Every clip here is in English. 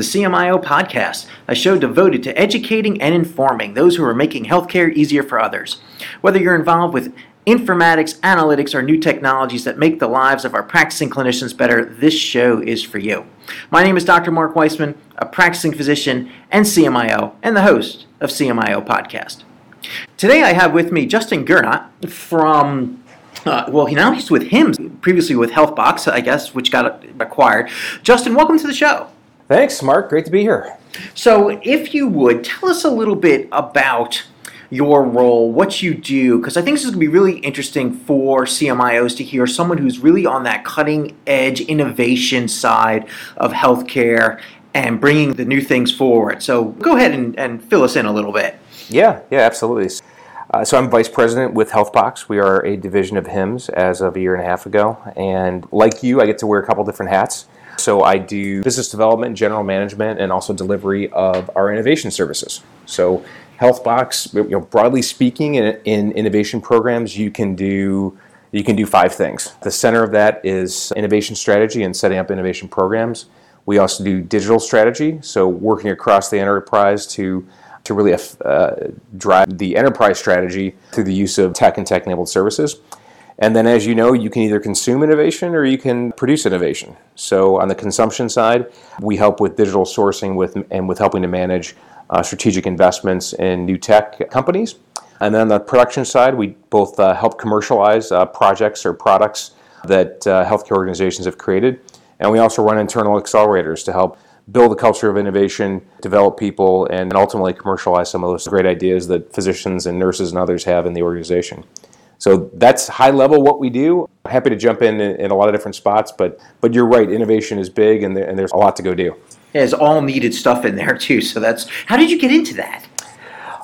the CMIO podcast, a show devoted to educating and informing those who are making healthcare easier for others. Whether you're involved with informatics, analytics, or new technologies that make the lives of our practicing clinicians better, this show is for you. My name is Dr. Mark Weissman, a practicing physician and CMIO, and the host of CMIO Podcast. Today I have with me Justin Gernot from uh, well, now he's with HIMSS, previously with HealthBox, I guess, which got acquired. Justin, welcome to the show. Thanks, Mark. Great to be here. So, if you would, tell us a little bit about your role, what you do, because I think this is going to be really interesting for CMIOs to hear someone who's really on that cutting edge innovation side of healthcare and bringing the new things forward. So, go ahead and, and fill us in a little bit. Yeah, yeah, absolutely. Uh, so I'm vice president with HealthBox. We are a division of HIMSS as of a year and a half ago. And like you, I get to wear a couple different hats. So I do business development, general management, and also delivery of our innovation services. So HealthBox, you know, broadly speaking, in, in innovation programs, you can do you can do five things. The center of that is innovation strategy and setting up innovation programs. We also do digital strategy, so working across the enterprise to to really uh, drive the enterprise strategy through the use of tech and tech enabled services. And then, as you know, you can either consume innovation or you can produce innovation. So, on the consumption side, we help with digital sourcing with, and with helping to manage uh, strategic investments in new tech companies. And then on the production side, we both uh, help commercialize uh, projects or products that uh, healthcare organizations have created. And we also run internal accelerators to help build a culture of innovation, develop people, and ultimately commercialize some of those great ideas that physicians and nurses and others have in the organization. So that's high level what we do. Happy to jump in in a lot of different spots, but but you're right, innovation is big, and, and there's a lot to go do. There's all needed stuff in there too. So that's how did you get into that?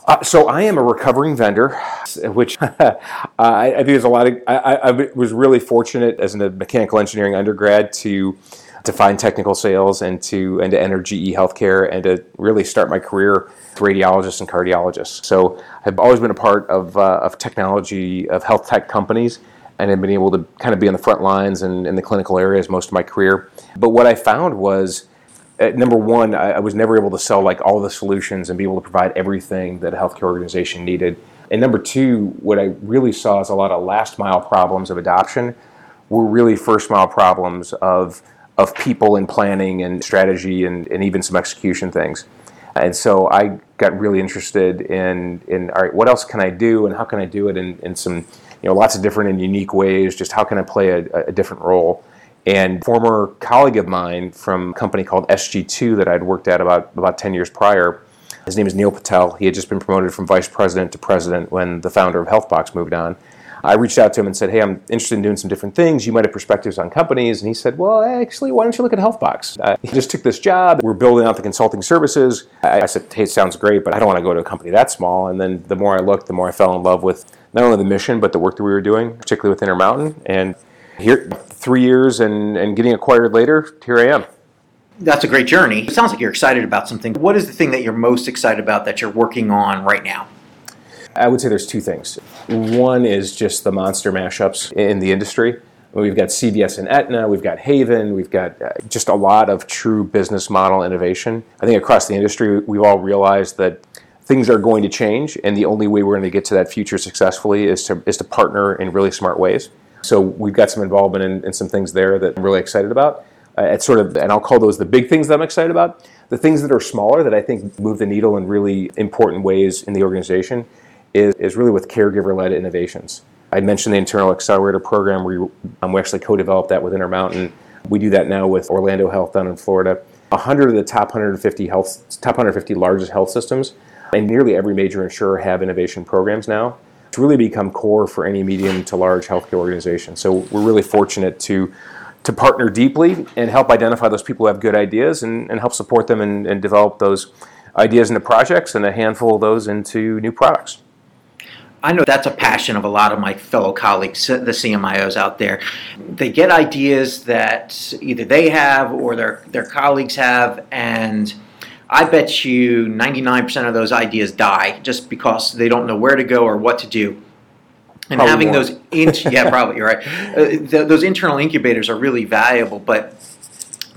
Uh, so I am a recovering vendor, which uh, I, I, think there's a lot of. I, I, was really fortunate as a mechanical engineering undergrad to to find technical sales and to and to enter GE Healthcare and to really start my career with radiologists and cardiologists. So I've always been a part of, uh, of technology of health tech companies and have been able to kind of be on the front lines and in the clinical areas most of my career. But what I found was uh, number one, I, I was never able to sell like all the solutions and be able to provide everything that a healthcare organization needed. And number two, what I really saw is a lot of last mile problems of adoption were really first mile problems of of people and planning and strategy and, and even some execution things. And so I got really interested in, in all right, what else can I do and how can I do it in, in some, you know, lots of different and unique ways, just how can I play a, a different role. And former colleague of mine from a company called SG2 that I'd worked at about, about 10 years prior, his name is Neil Patel. He had just been promoted from vice president to president when the founder of HealthBox moved on. I reached out to him and said, "Hey, I'm interested in doing some different things. You might have perspectives on companies." And he said, "Well, actually, why don't you look at HealthBox?" Uh, he just took this job. We're building out the consulting services. I, I said, "Hey, it sounds great, but I don't want to go to a company that small." And then the more I looked, the more I fell in love with not only the mission but the work that we were doing, particularly with Intermountain. And here, three years and, and getting acquired later, here I am that's a great journey. It sounds like you're excited about something. What is the thing that you're most excited about that you're working on right now? I would say there's two things. One is just the monster mashups in the industry. We've got CVS and Aetna, we've got Haven, we've got uh, just a lot of true business model innovation. I think across the industry, we've all realized that things are going to change, and the only way we're going to get to that future successfully is to, is to partner in really smart ways. So we've got some involvement in, in some things there that I'm really excited about. Uh, it's sort of, and I'll call those the big things that I'm excited about. The things that are smaller that I think move the needle in really important ways in the organization is, is really with caregiver-led innovations. I mentioned the internal accelerator program. We, um, we actually co-developed that with Intermountain. We do that now with Orlando Health down in Florida. 100 of the top 150 health, top 150 largest health systems, and nearly every major insurer have innovation programs now. It's really become core for any medium to large healthcare organization. So we're really fortunate to to partner deeply and help identify those people who have good ideas and, and help support them and, and develop those ideas into projects and a handful of those into new products. I know that's a passion of a lot of my fellow colleagues, the CMIOs out there. They get ideas that either they have or their, their colleagues have, and I bet you 99% of those ideas die just because they don't know where to go or what to do. And probably having more. those, in, yeah, probably you're right. Uh, the, those internal incubators are really valuable, but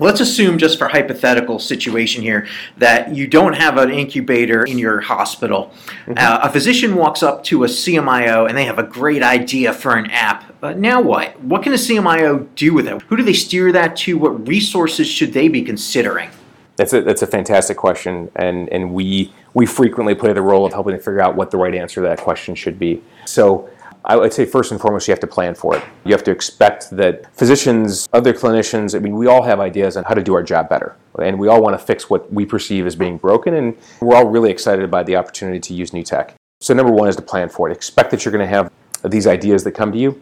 Let's assume, just for hypothetical situation here, that you don't have an incubator in your hospital. Mm-hmm. Uh, a physician walks up to a CMIO and they have a great idea for an app. But now what? What can a CMIO do with it? Who do they steer that to? What resources should they be considering? That's a, that's a fantastic question, and, and we, we frequently play the role of helping to figure out what the right answer to that question should be. So I would say first and foremost, you have to plan for it. You have to expect that physicians, other clinicians, I mean, we all have ideas on how to do our job better. And we all want to fix what we perceive as being broken. And we're all really excited by the opportunity to use new tech. So, number one is to plan for it. Expect that you're going to have these ideas that come to you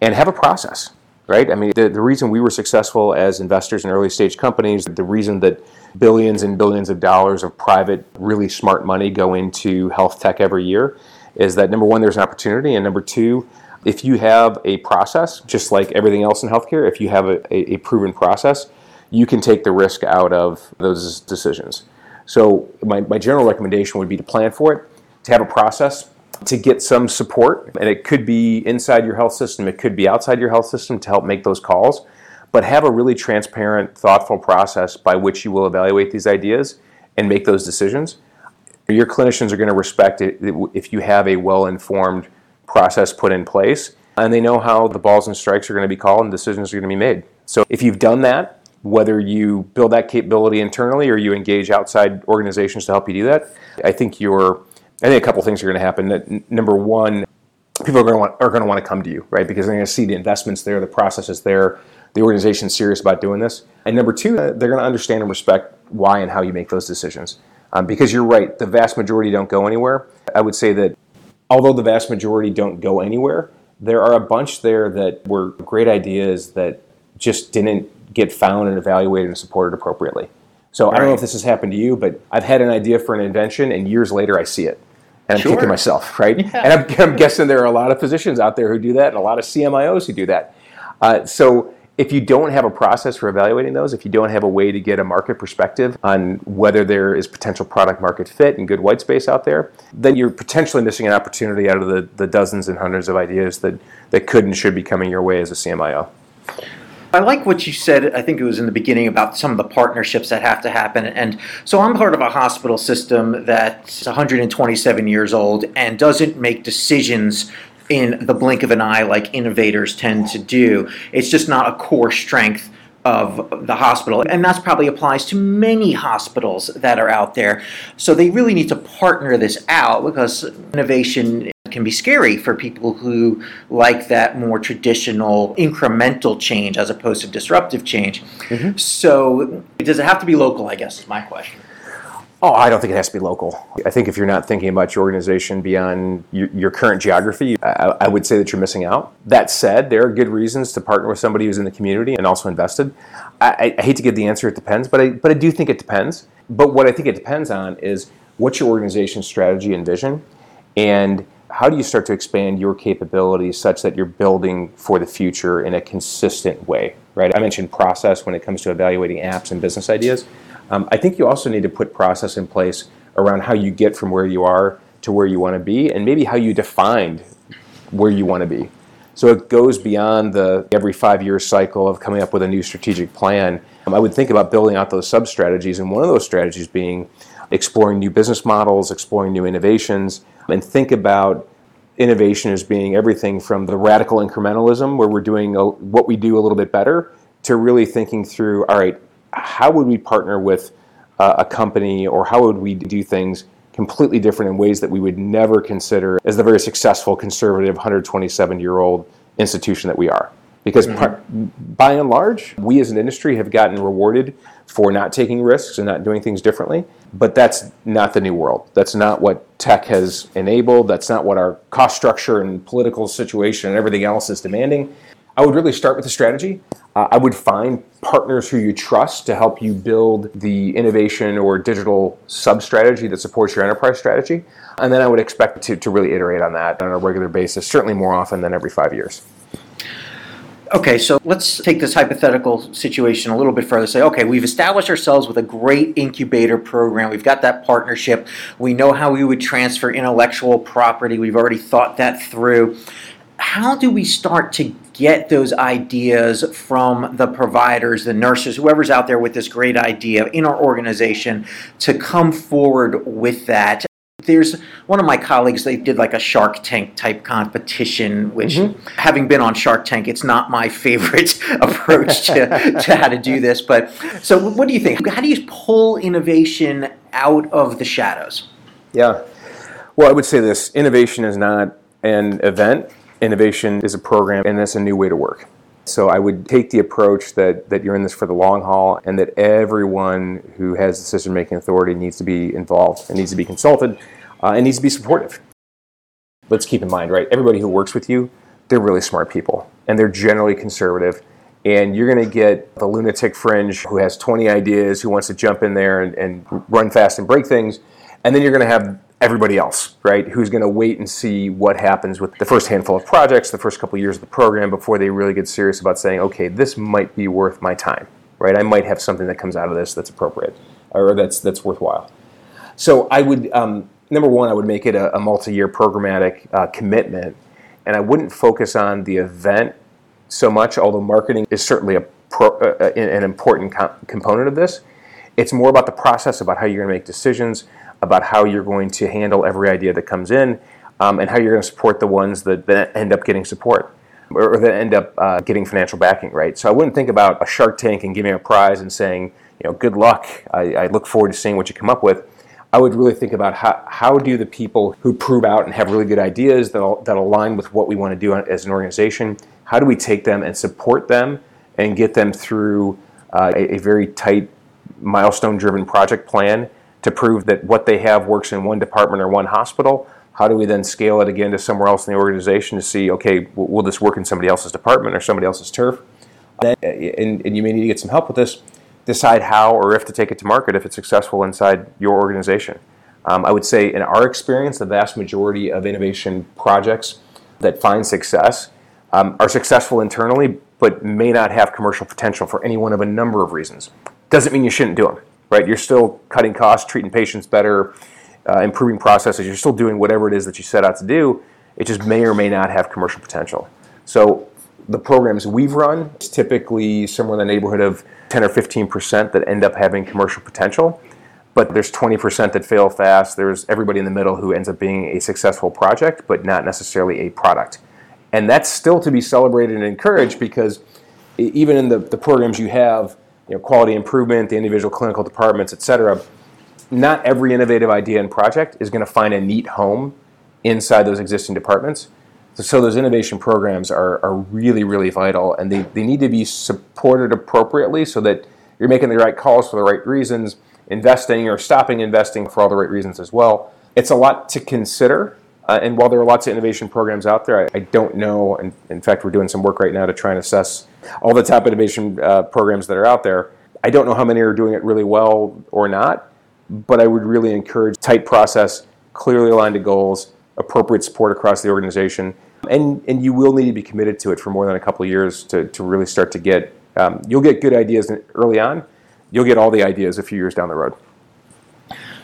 and have a process, right? I mean, the, the reason we were successful as investors in early stage companies, the reason that billions and billions of dollars of private, really smart money go into health tech every year is that number one, there's an opportunity, and number two, if you have a process, just like everything else in healthcare, if you have a, a, proven process, you can take the risk out of those decisions. So, my, my general recommendation would be to plan for it, to have a process, to get some support, and it could be inside your health system, it could be outside your health system to help make those calls, but have a really transparent, thoughtful process by which you will evaluate these ideas and make those decisions your clinicians are going to respect it if you have a well informed process put in place and they know how the balls and strikes are going to be called and decisions are going to be made. So if you've done that, whether you build that capability internally or you engage outside organizations to help you do that, I think you're. I think a couple things are going to happen. Number one, people are going to want are going to want to come to you, right? Because they're going to see the investments there, the process is there, the organization's serious about doing this. And number two, they're going to understand and respect why and how you make those decisions. Um, because you're right, the vast majority don't go anywhere. I would say that although the vast majority don't go anywhere, there are a bunch there that were great ideas that just didn't get found and evaluated and supported appropriately. So right. I don't know if this has happened to you, but I've had an idea for an invention, and years later I see it. And I'm sure. kicking myself, right? Yeah. And I'm, I'm, guessing there are a lot of physicians out there who do that and a lot of CMIOs who do that. Uh, so if you don't have a process for evaluating those, if you don't have a way to get a market perspective on whether there is potential product market fit and good white space out there, then you're potentially missing an opportunity out of the, the dozens and hundreds of ideas that, that could and should be coming your way as a CMIO. I like what you said, I think it was in the beginning, about some of the partnerships that have to happen. And so I'm part of a hospital system that's 127 years old and doesn't make decisions in the blink of an eye like innovators tend to do. It's just not a core strength of the hospital. And that probably applies to many hospitals that are out there. So they really need to partner this out because innovation can be scary for people who like that more traditional incremental change as opposed to disruptive change. Mm-hmm. So does it have to be local, I guess, is my question. Oh, I don't think it has to be local. I think if you're not thinking about your organization beyond your, your current geography, I, I, would say that you're missing out. That said, there are good reasons to partner with somebody who's in the community and also invested. I, I hate to give the answer, it depends, but I, but I do think it depends. But what I think it depends on is what's your organization's strategy and vision, and how do you start to expand your capabilities such that you're building for the future in a consistent way, right? I mentioned process when it comes to evaluating apps and business ideas. Um, I think you also need to put process in place around how you get from where you are to where you want to be, and maybe how you defined where you want to be. So it goes beyond the every five year cycle of coming up with a new strategic plan. Um, I would think about building out those sub strategies, and one of those strategies being exploring new business models, exploring new innovations, and think about innovation as being everything from the radical incrementalism, where we're doing a, what we do a little bit better, to really thinking through, all right, how would we partner with uh, a company or how would we do things completely different in ways that we would never consider as the very successful conservative 127 year old institution that we are? Because mm-hmm. par- by and large we as an industry have gotten rewarded for not taking risks and not doing things differently but that's not the new world. That's not what tech has enabled. That's not what our cost structure and political situation and everything else is demanding I would really start with the strategy. Uh, I would find partners who you trust to help you build the innovation or digital sub strategy that supports your enterprise strategy. And then I would expect to, to really iterate on that on a regular basis, certainly more often than every five years. Okay, so let's take this hypothetical situation a little bit further. Say, okay, we've established ourselves with a great incubator program. We've got that partnership. We know how we would transfer intellectual property. We've already thought that through how do we start to get those ideas from the providers, the nurses, whoever's out there with this great idea in our organization to come forward with that? There's one of my colleagues, they did like a Shark Tank type competition, which, mm-hmm. having been on Shark Tank, it's not my favorite approach to, to how to do this. But so, what do you think? How do you pull innovation out of the shadows? Yeah. Well, I would say this innovation is not an event, innovation is a program, and that's a new way to work. So I would take the approach that, that you're in this for the long haul and that everyone who has decision making authority needs to be involved and needs to be consulted uh, and needs to be supportive. Let's keep in mind, right? Everybody who works with you, they're really smart people and they're generally conservative. And you're going to get the lunatic fringe who has 20 ideas, who wants to jump in there and, and run fast and break things. And then you're going to have everybody else, right, who's going to wait and see what happens with the first handful of projects, the first couple of years of the program before they really get serious about saying, okay, this might be worth my time, right? I might have something that comes out of this that's appropriate or that's that's worthwhile. So I would um, number one, I would make it a, a multi-year programmatic uh, commitment, and I wouldn't focus on the event so much, although marketing is certainly a pro, uh, uh an important co- component of this. It's more about the process, about how you're going to make decisions, about how you're going to handle every idea that comes in um, and how you're going to support the ones that, that end up getting support or, that end up uh, getting financial backing, right? So I wouldn't think about a Shark Tank and giving a prize and saying, you know, good luck. I, I look forward to seeing what you come up with. I would really think about how, how do the people who prove out and have really good ideas that, that align with what we want to do as an organization, how do we take them and support them and get them through uh, a, a very tight milestone driven project plan to prove that what they have works in one department or one hospital. How do we then scale it again to somewhere else in the organization to see, okay, will this work in somebody else's department or somebody else's turf? Then, and, and you may need to get some help with this. Decide how or if to take it to market if it's successful inside your organization. Um, I would say, in our experience, the vast majority of innovation projects that find success um, are successful internally, but may not have commercial potential for any one of a number of reasons. Doesn't mean you shouldn't do them right? You're still cutting costs, treating patients better, uh, improving processes. You're still doing whatever it is that you set out to do. It just may or may not have commercial potential. So the programs we've run is typically somewhere in the neighborhood of 10 or 15 percent that end up having commercial potential. But there's 20 percent that fail fast. There's everybody in the middle who ends up being a successful project, but not necessarily a product. And that's still to be celebrated and encouraged because even in the, the programs you have, you know, quality improvement, the individual clinical departments, et cetera, not every innovative idea and project is going to find a neat home inside those existing departments. So, so those innovation programs are, are really, really vital, and they, they need to be supported appropriately so that you're making the right calls for the right reasons, investing or stopping investing for all the right reasons as well. It's a lot to consider. Uh, and while there are lots of innovation programs out there, I, I don't know. And in fact, we're doing some work right now to try and assess all the top innovation uh, programs that are out there. I don't know how many are doing it really well or not, but I would really encourage tight process, clearly aligned to goals, appropriate support across the organization, and and you will need to be committed to it for more than a couple of years to, to really start to get. Um, you'll get good ideas early on. You'll get all the ideas a few years down the road.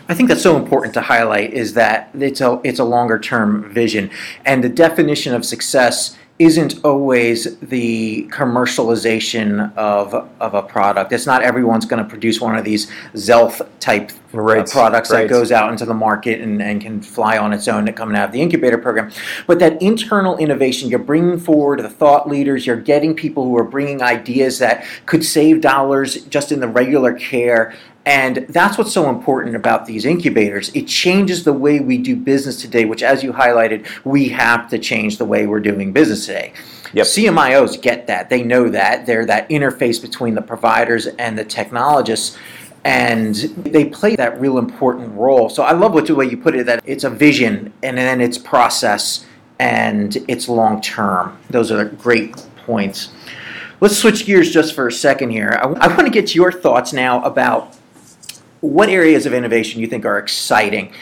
I think that's so important to highlight is that it's a it's a longer term vision, and the definition of success isn't always the commercialization of, of a product. It's not everyone's going to produce one of these Zelf type uh, right, products right. that goes out into the market and, and can fly on its own to come out of the incubator program. But that internal innovation, you're bringing forward the thought leaders, you're getting people who are bringing ideas that could save dollars just in the regular care and that's what's so important about these incubators. It changes the way we do business today, which, as you highlighted, we have to change the way we're doing business today. Yep. CMIOs get that. They know that. They're that interface between the providers and the technologists. And they play that real important role. So I love what the way you put it that it's a vision and then it's process and it's long term. Those are great points. Let's switch gears just for a second here. I, I want to get your thoughts now about what areas of innovation you think are exciting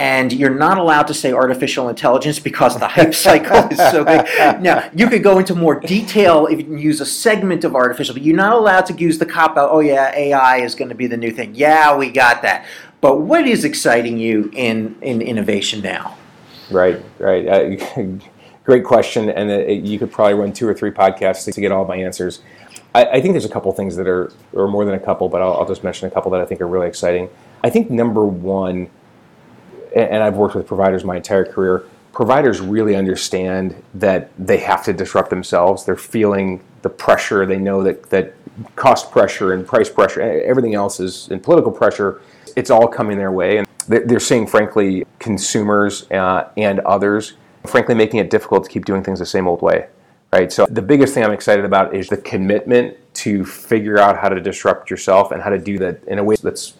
and you're not allowed to say artificial intelligence because the hype cycle is so big. Now, you could go into more detail if you can use a segment of artificial, but you're not allowed to use the cop out, oh yeah, AI is going to be the new thing. Yeah, we got that. But what is exciting you in, in innovation now? Right, right. Uh, great question, and it, you could probably run two or three podcasts to get all my answers. I, I, think there's a couple things that are, or more than a couple, but I'll, I'll, just mention a couple that I think are really exciting. I think number one, and I've worked with providers my entire career, providers really understand that they have to disrupt themselves. They're feeling the pressure. They know that, that cost pressure and price pressure, everything else is, in political pressure, it's all coming their way. And they're seeing, frankly, consumers uh, and others, frankly, making it difficult to keep doing things the same old way. Right. So the biggest thing I'm excited about is the commitment to figure out how to disrupt yourself and how to do that in a way that's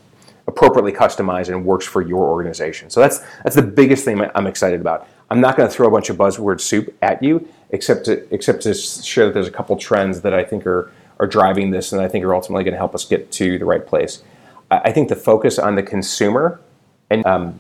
appropriately customized and works for your organization. So that's that's the biggest thing I'm excited about. I'm not going to throw a bunch of buzzword soup at you, except to except to share that there's a couple trends that I think are are driving this, and I think are ultimately going to help us get to the right place. I think the focus on the consumer and um,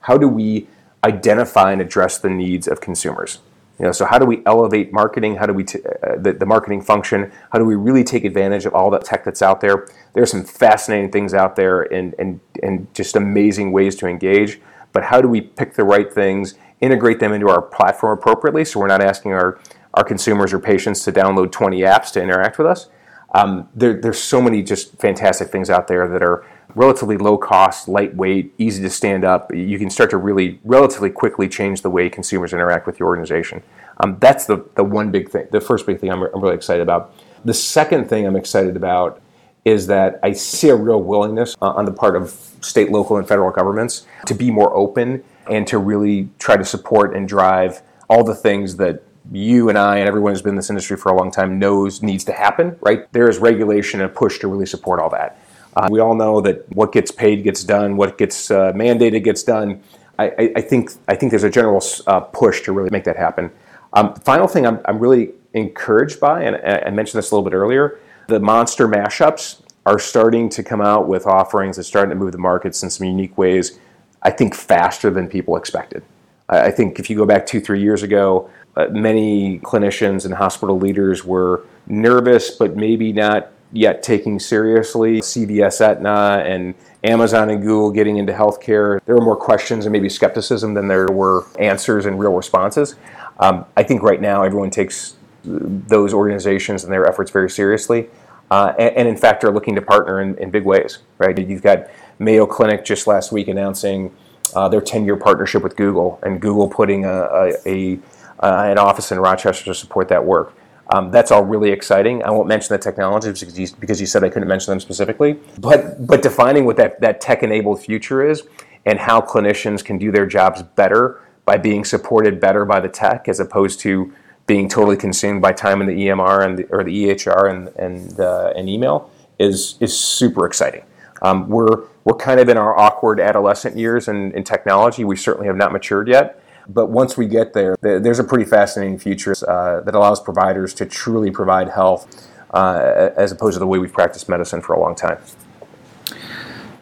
how do we identify and address the needs of consumers. You know, so how do we elevate marketing? How do we t- uh, the, the marketing function? How do we really take advantage of all that tech that's out there? There's some fascinating things out there and, and, and just amazing ways to engage. But how do we pick the right things, integrate them into our platform appropriately so we're not asking our, our consumers or patients to download 20 apps to interact with us? Um, there, there's so many just fantastic things out there that are relatively low cost, lightweight, easy to stand up. You can start to really relatively quickly change the way consumers interact with your organization. Um, that's the, the one big thing, the first big thing I'm, I'm really excited about. The second thing I'm excited about is that I see a real willingness uh, on the part of state, local, and federal governments to be more open and to really try to support and drive all the things that you and I and everyone who's been in this industry for a long time knows needs to happen, right? There is regulation and a push to really support all that. Uh, we all know that what gets paid gets done, what gets uh, mandated gets done. I, I, think I think there's a general uh, push to really make that happen. Um, final thing I'm, I'm really encouraged by, and I mentioned this a little bit earlier, the monster mashups are starting to come out with offerings that's starting to move the markets in some unique ways. I think faster than people expected. I think if you go back two, three years ago, uh, many clinicians and hospital leaders were nervous, but maybe not yet taking seriously CVS, Aetna, and Amazon and Google getting into healthcare. There were more questions and maybe skepticism than there were answers and real responses. Um, I think right now everyone takes those organizations and their efforts very seriously, uh, and, and, in fact are looking to partner in, in, big ways. Right? You've got Mayo Clinic just last week announcing uh, their 10-year partnership with Google, and Google putting a, a, a uh, an office in Rochester to support that work. Um, that's all really exciting. I won't mention the technologies because you, because you said I couldn't mention them specifically. But but defining what that, that tech enabled future is and how clinicians can do their jobs better by being supported better by the tech as opposed to being totally consumed by time in the EMR and the, or the EHR and and, uh, and email is is super exciting. Um, we're we're kind of in our awkward adolescent years in, in technology. We certainly have not matured yet. But once we get there, there's a pretty fascinating future uh, that allows providers to truly provide health uh, as opposed to the way we've practiced medicine for a long time.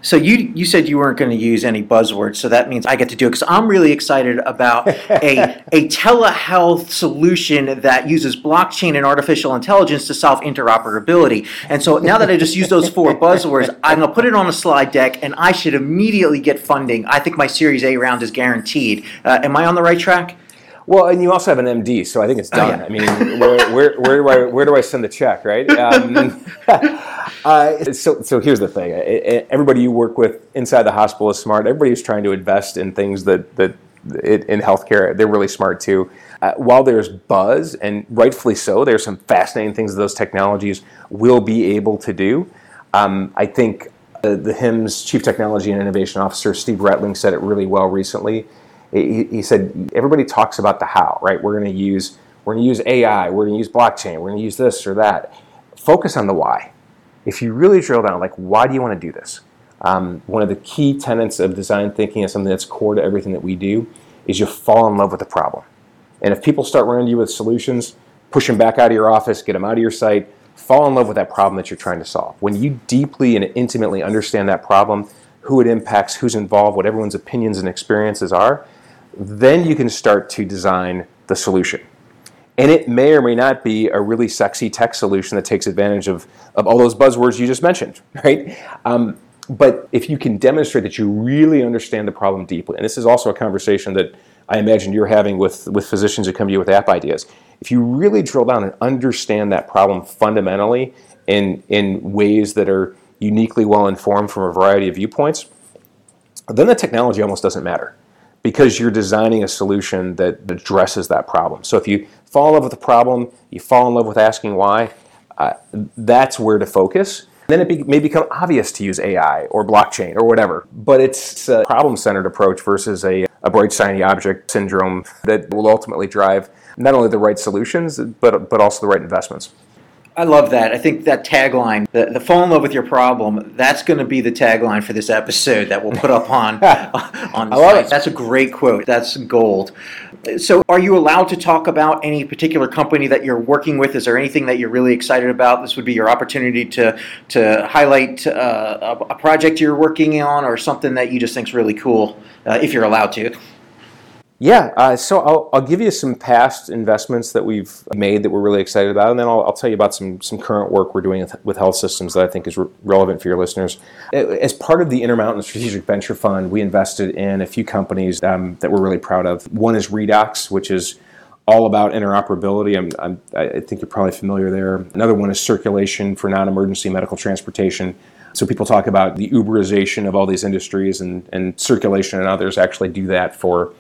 So you you said you weren't going to use any buzzwords, so that means I get to do it because I'm really excited about a a telehealth solution that uses blockchain and artificial intelligence to solve interoperability. And so now that I just used those four buzzwords, I'm going to put it on a slide deck, and I should immediately get funding. I think my Series A round is guaranteed. Uh, am I on the right track? Well, and you also have an MD, so I think it's oh, done. Oh, yeah. I mean, where, where, where, do I where do I send the check, right? Um, uh, so so here's the thing: everybody you work with inside the hospital is smart. Everybody who's trying to invest in things that that in healthcare, they're really smart too. Uh, while there's buzz, and rightfully so, there's some fascinating things that those technologies will be able to do. Um, I think the, the HIMSS Chief Technology and Innovation Officer Steve Wretling said it really well recently he, he said everybody talks about the how, right? We're going to use we're going to use AI, we're going to use blockchain, we're going to use this or that. Focus on the why. If you really drill down, like why do you want to do this? Um, one of the key tenets of design thinking is something that's core to everything that we do is you fall in love with the problem. And if people start running to you with solutions, push them back out of your office, get them out of your sight, fall in love with that problem that you're trying to solve. When you deeply and intimately understand that problem, who it impacts, who's involved, what everyone's opinions and experiences are, then you can start to design the solution. And it may or may not be a really sexy tech solution that takes advantage of, of all those buzzwords you just mentioned, right? Um, but if you can demonstrate that you really understand the problem deeply, and this is also a conversation that I imagine you're having with, with physicians who come to you with app ideas. If you really drill down and understand that problem fundamentally in, in ways that are uniquely well informed from a variety of viewpoints, then the technology almost doesn't matter because you're designing a solution that addresses that problem. So if you fall in love with the problem, you fall in love with asking why, uh, that's where to focus. Then it be, may become obvious to use AI or blockchain or whatever. But it's a problem centered approach versus a, a bright, shiny object syndrome that will ultimately drive not only the right solutions, but, but also the right investments. I love that. I think that tagline, the, the fall in love with your problem, that's going to be the tagline for this episode that we'll put up on on the I love site. it. That's a great quote. That's gold. So, are you allowed to talk about any particular company that you're working with? Is there anything that you're really excited about? This would be your opportunity to to highlight uh, a, a project you're working on or something that you just think is really cool, uh, if you're allowed to. Yeah, uh, so I'll, I'll give you some past investments that we've made that we're really excited about, and then I'll, I'll tell you about some, some current work we're doing with, with health systems that I think is re- relevant for your listeners. As part of the Intermountain Strategic Venture Fund, we invested in a few companies um, that we're really proud of. One is Redox, which is all about interoperability. I'm, I'm, I think you're probably familiar there. Another one is Circulation for non-emergency medical transportation. So people talk about the Uberization of all these industries, and, and Circulation and others actually do that for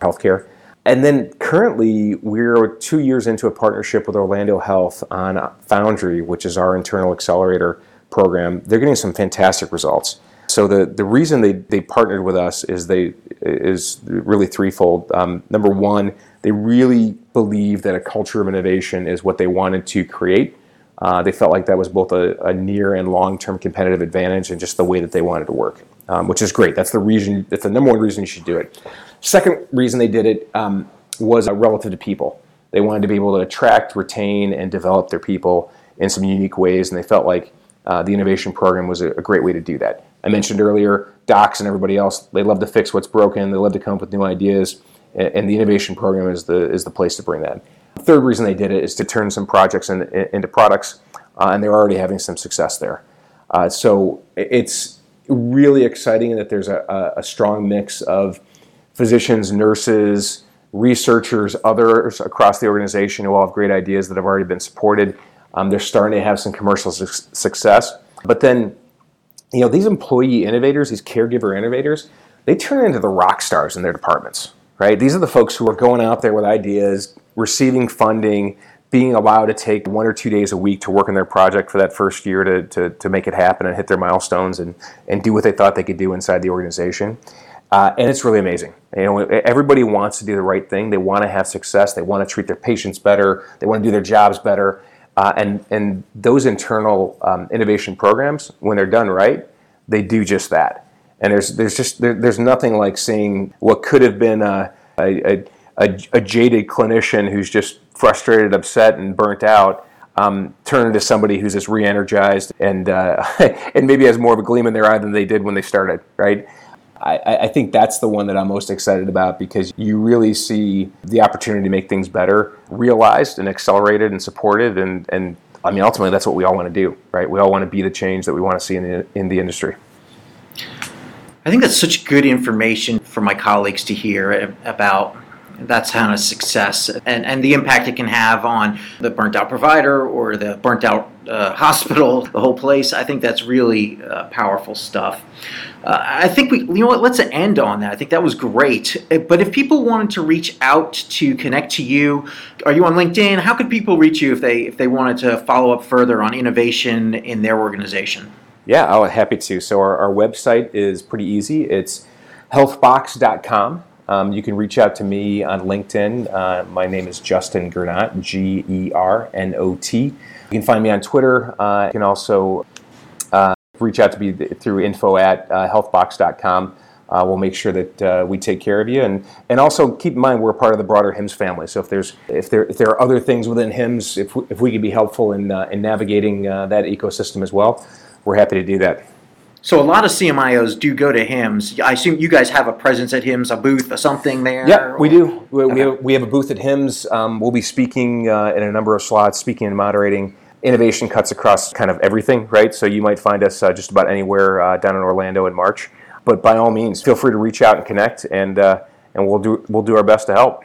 healthcare. And then currently, we're two years into a partnership with Orlando Health on Foundry, which is our internal accelerator program. They're getting some fantastic results. So the, the reason they, they partnered with us is they is really threefold. Um, number one, they really believe that a culture of innovation is what they wanted to create. Uh, they felt like that was both a, a near and long term competitive advantage and just the way that they wanted to work, um, which is great. That's the reason. That's the number one reason you should do it. Second reason they did it um, was uh, relative to people. They wanted to be able to attract, retain, and develop their people in some unique ways, and they felt like uh, the innovation program was a, a, great way to do that. I mentioned earlier, docs and everybody else, they love to fix what's broken, they love to come up with new ideas, and, and the innovation program is the, is the place to bring that. Third reason they did it is to turn some projects in, in, into products, uh, and they're already having some success there. Uh, so it's really exciting that there's a, a strong mix of physicians, nurses, researchers, others across the organization who all have great ideas that have already been supported. Um, they're starting to have some commercial su- success. But then, you know, these employee innovators, these caregiver innovators, they turn into the rock stars in their departments, right? These are the folks who are going out there with ideas, receiving funding, being allowed to take one or two days a week to work on their project for that first year to, to, to make it happen and hit their milestones and, and do what they thought they could do inside the organization. Uh, and it's really amazing. You know, everybody wants to do the right thing. They want to have success. They want to treat their patients better. They want to do their jobs better. Uh, and and those internal um, innovation programs, when they're done right, they do just that. And there's there's just there, there's nothing like seeing what could have been a a, a, a jaded clinician who's just frustrated, upset, and burnt out. Um, turn into somebody who's just re-energized and uh, and maybe has more of a gleam in their eye than they did when they started, right? I, I, think that's the one that I'm most excited about because you really see the opportunity to make things better realized and accelerated and supported. And, and I mean, ultimately, that's what we all want to do, right? We all want to be the change that we want to see in the, in the industry. I think that's such good information for my colleagues to hear about that's kind of success and, and the impact it can have on the burnt out provider or the burnt out uh, hospital, the whole place. I think that's really uh, powerful stuff. Uh, I think we, you know what, let's end on that. I think that was great. Uh, but if people wanted to reach out to connect to you, are you on LinkedIn? How could people reach you if they if they wanted to follow up further on innovation in their organization? Yeah, I'll happy to. So our, our website is pretty easy. It's healthbox.com. Um, you can reach out to me on LinkedIn. Uh, my name is Justin Gernot, G E R N O T. You can find me on Twitter. Uh, you can also reach out to me through info at uh, healthbox.com. Uh, we'll make sure that uh, we take care of you, and and also keep in mind we're part of the broader HIMSS family. So if there's if there if there are other things within HIMSS, if we, if we can be helpful in in navigating that ecosystem as well, we're happy to do that. So a lot of CMIOs do go to HIMSS. I assume you guys have a presence at HIMSS, a booth, or something there. Yeah, we do. We, okay. we, have, we have a booth at HIMSS. Um, we'll be speaking uh, in a number of slots, speaking and moderating. Innovation cuts across kind of everything, right? So you might find us uh, just about anywhere uh, down in Orlando in March. But by all means, feel free to reach out and connect, and uh, and we'll do we'll do our best to help.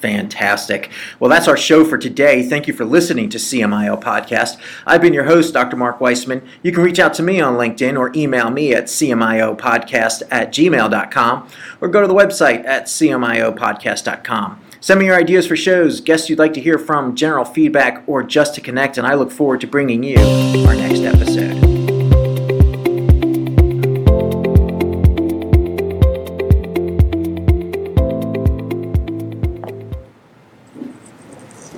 Fantastic. Well, that's our show for today. Thank you for listening to CMIO Podcast. I've been your host, Dr. Mark Weissman. You can reach out to me on LinkedIn or email me at cmiopodcast at gmail.com or go to the website at cmiopodcast.com. Send me your ideas for shows, guests you'd like to hear from, general feedback, or just to connect, and I look forward to bringing you our next episode.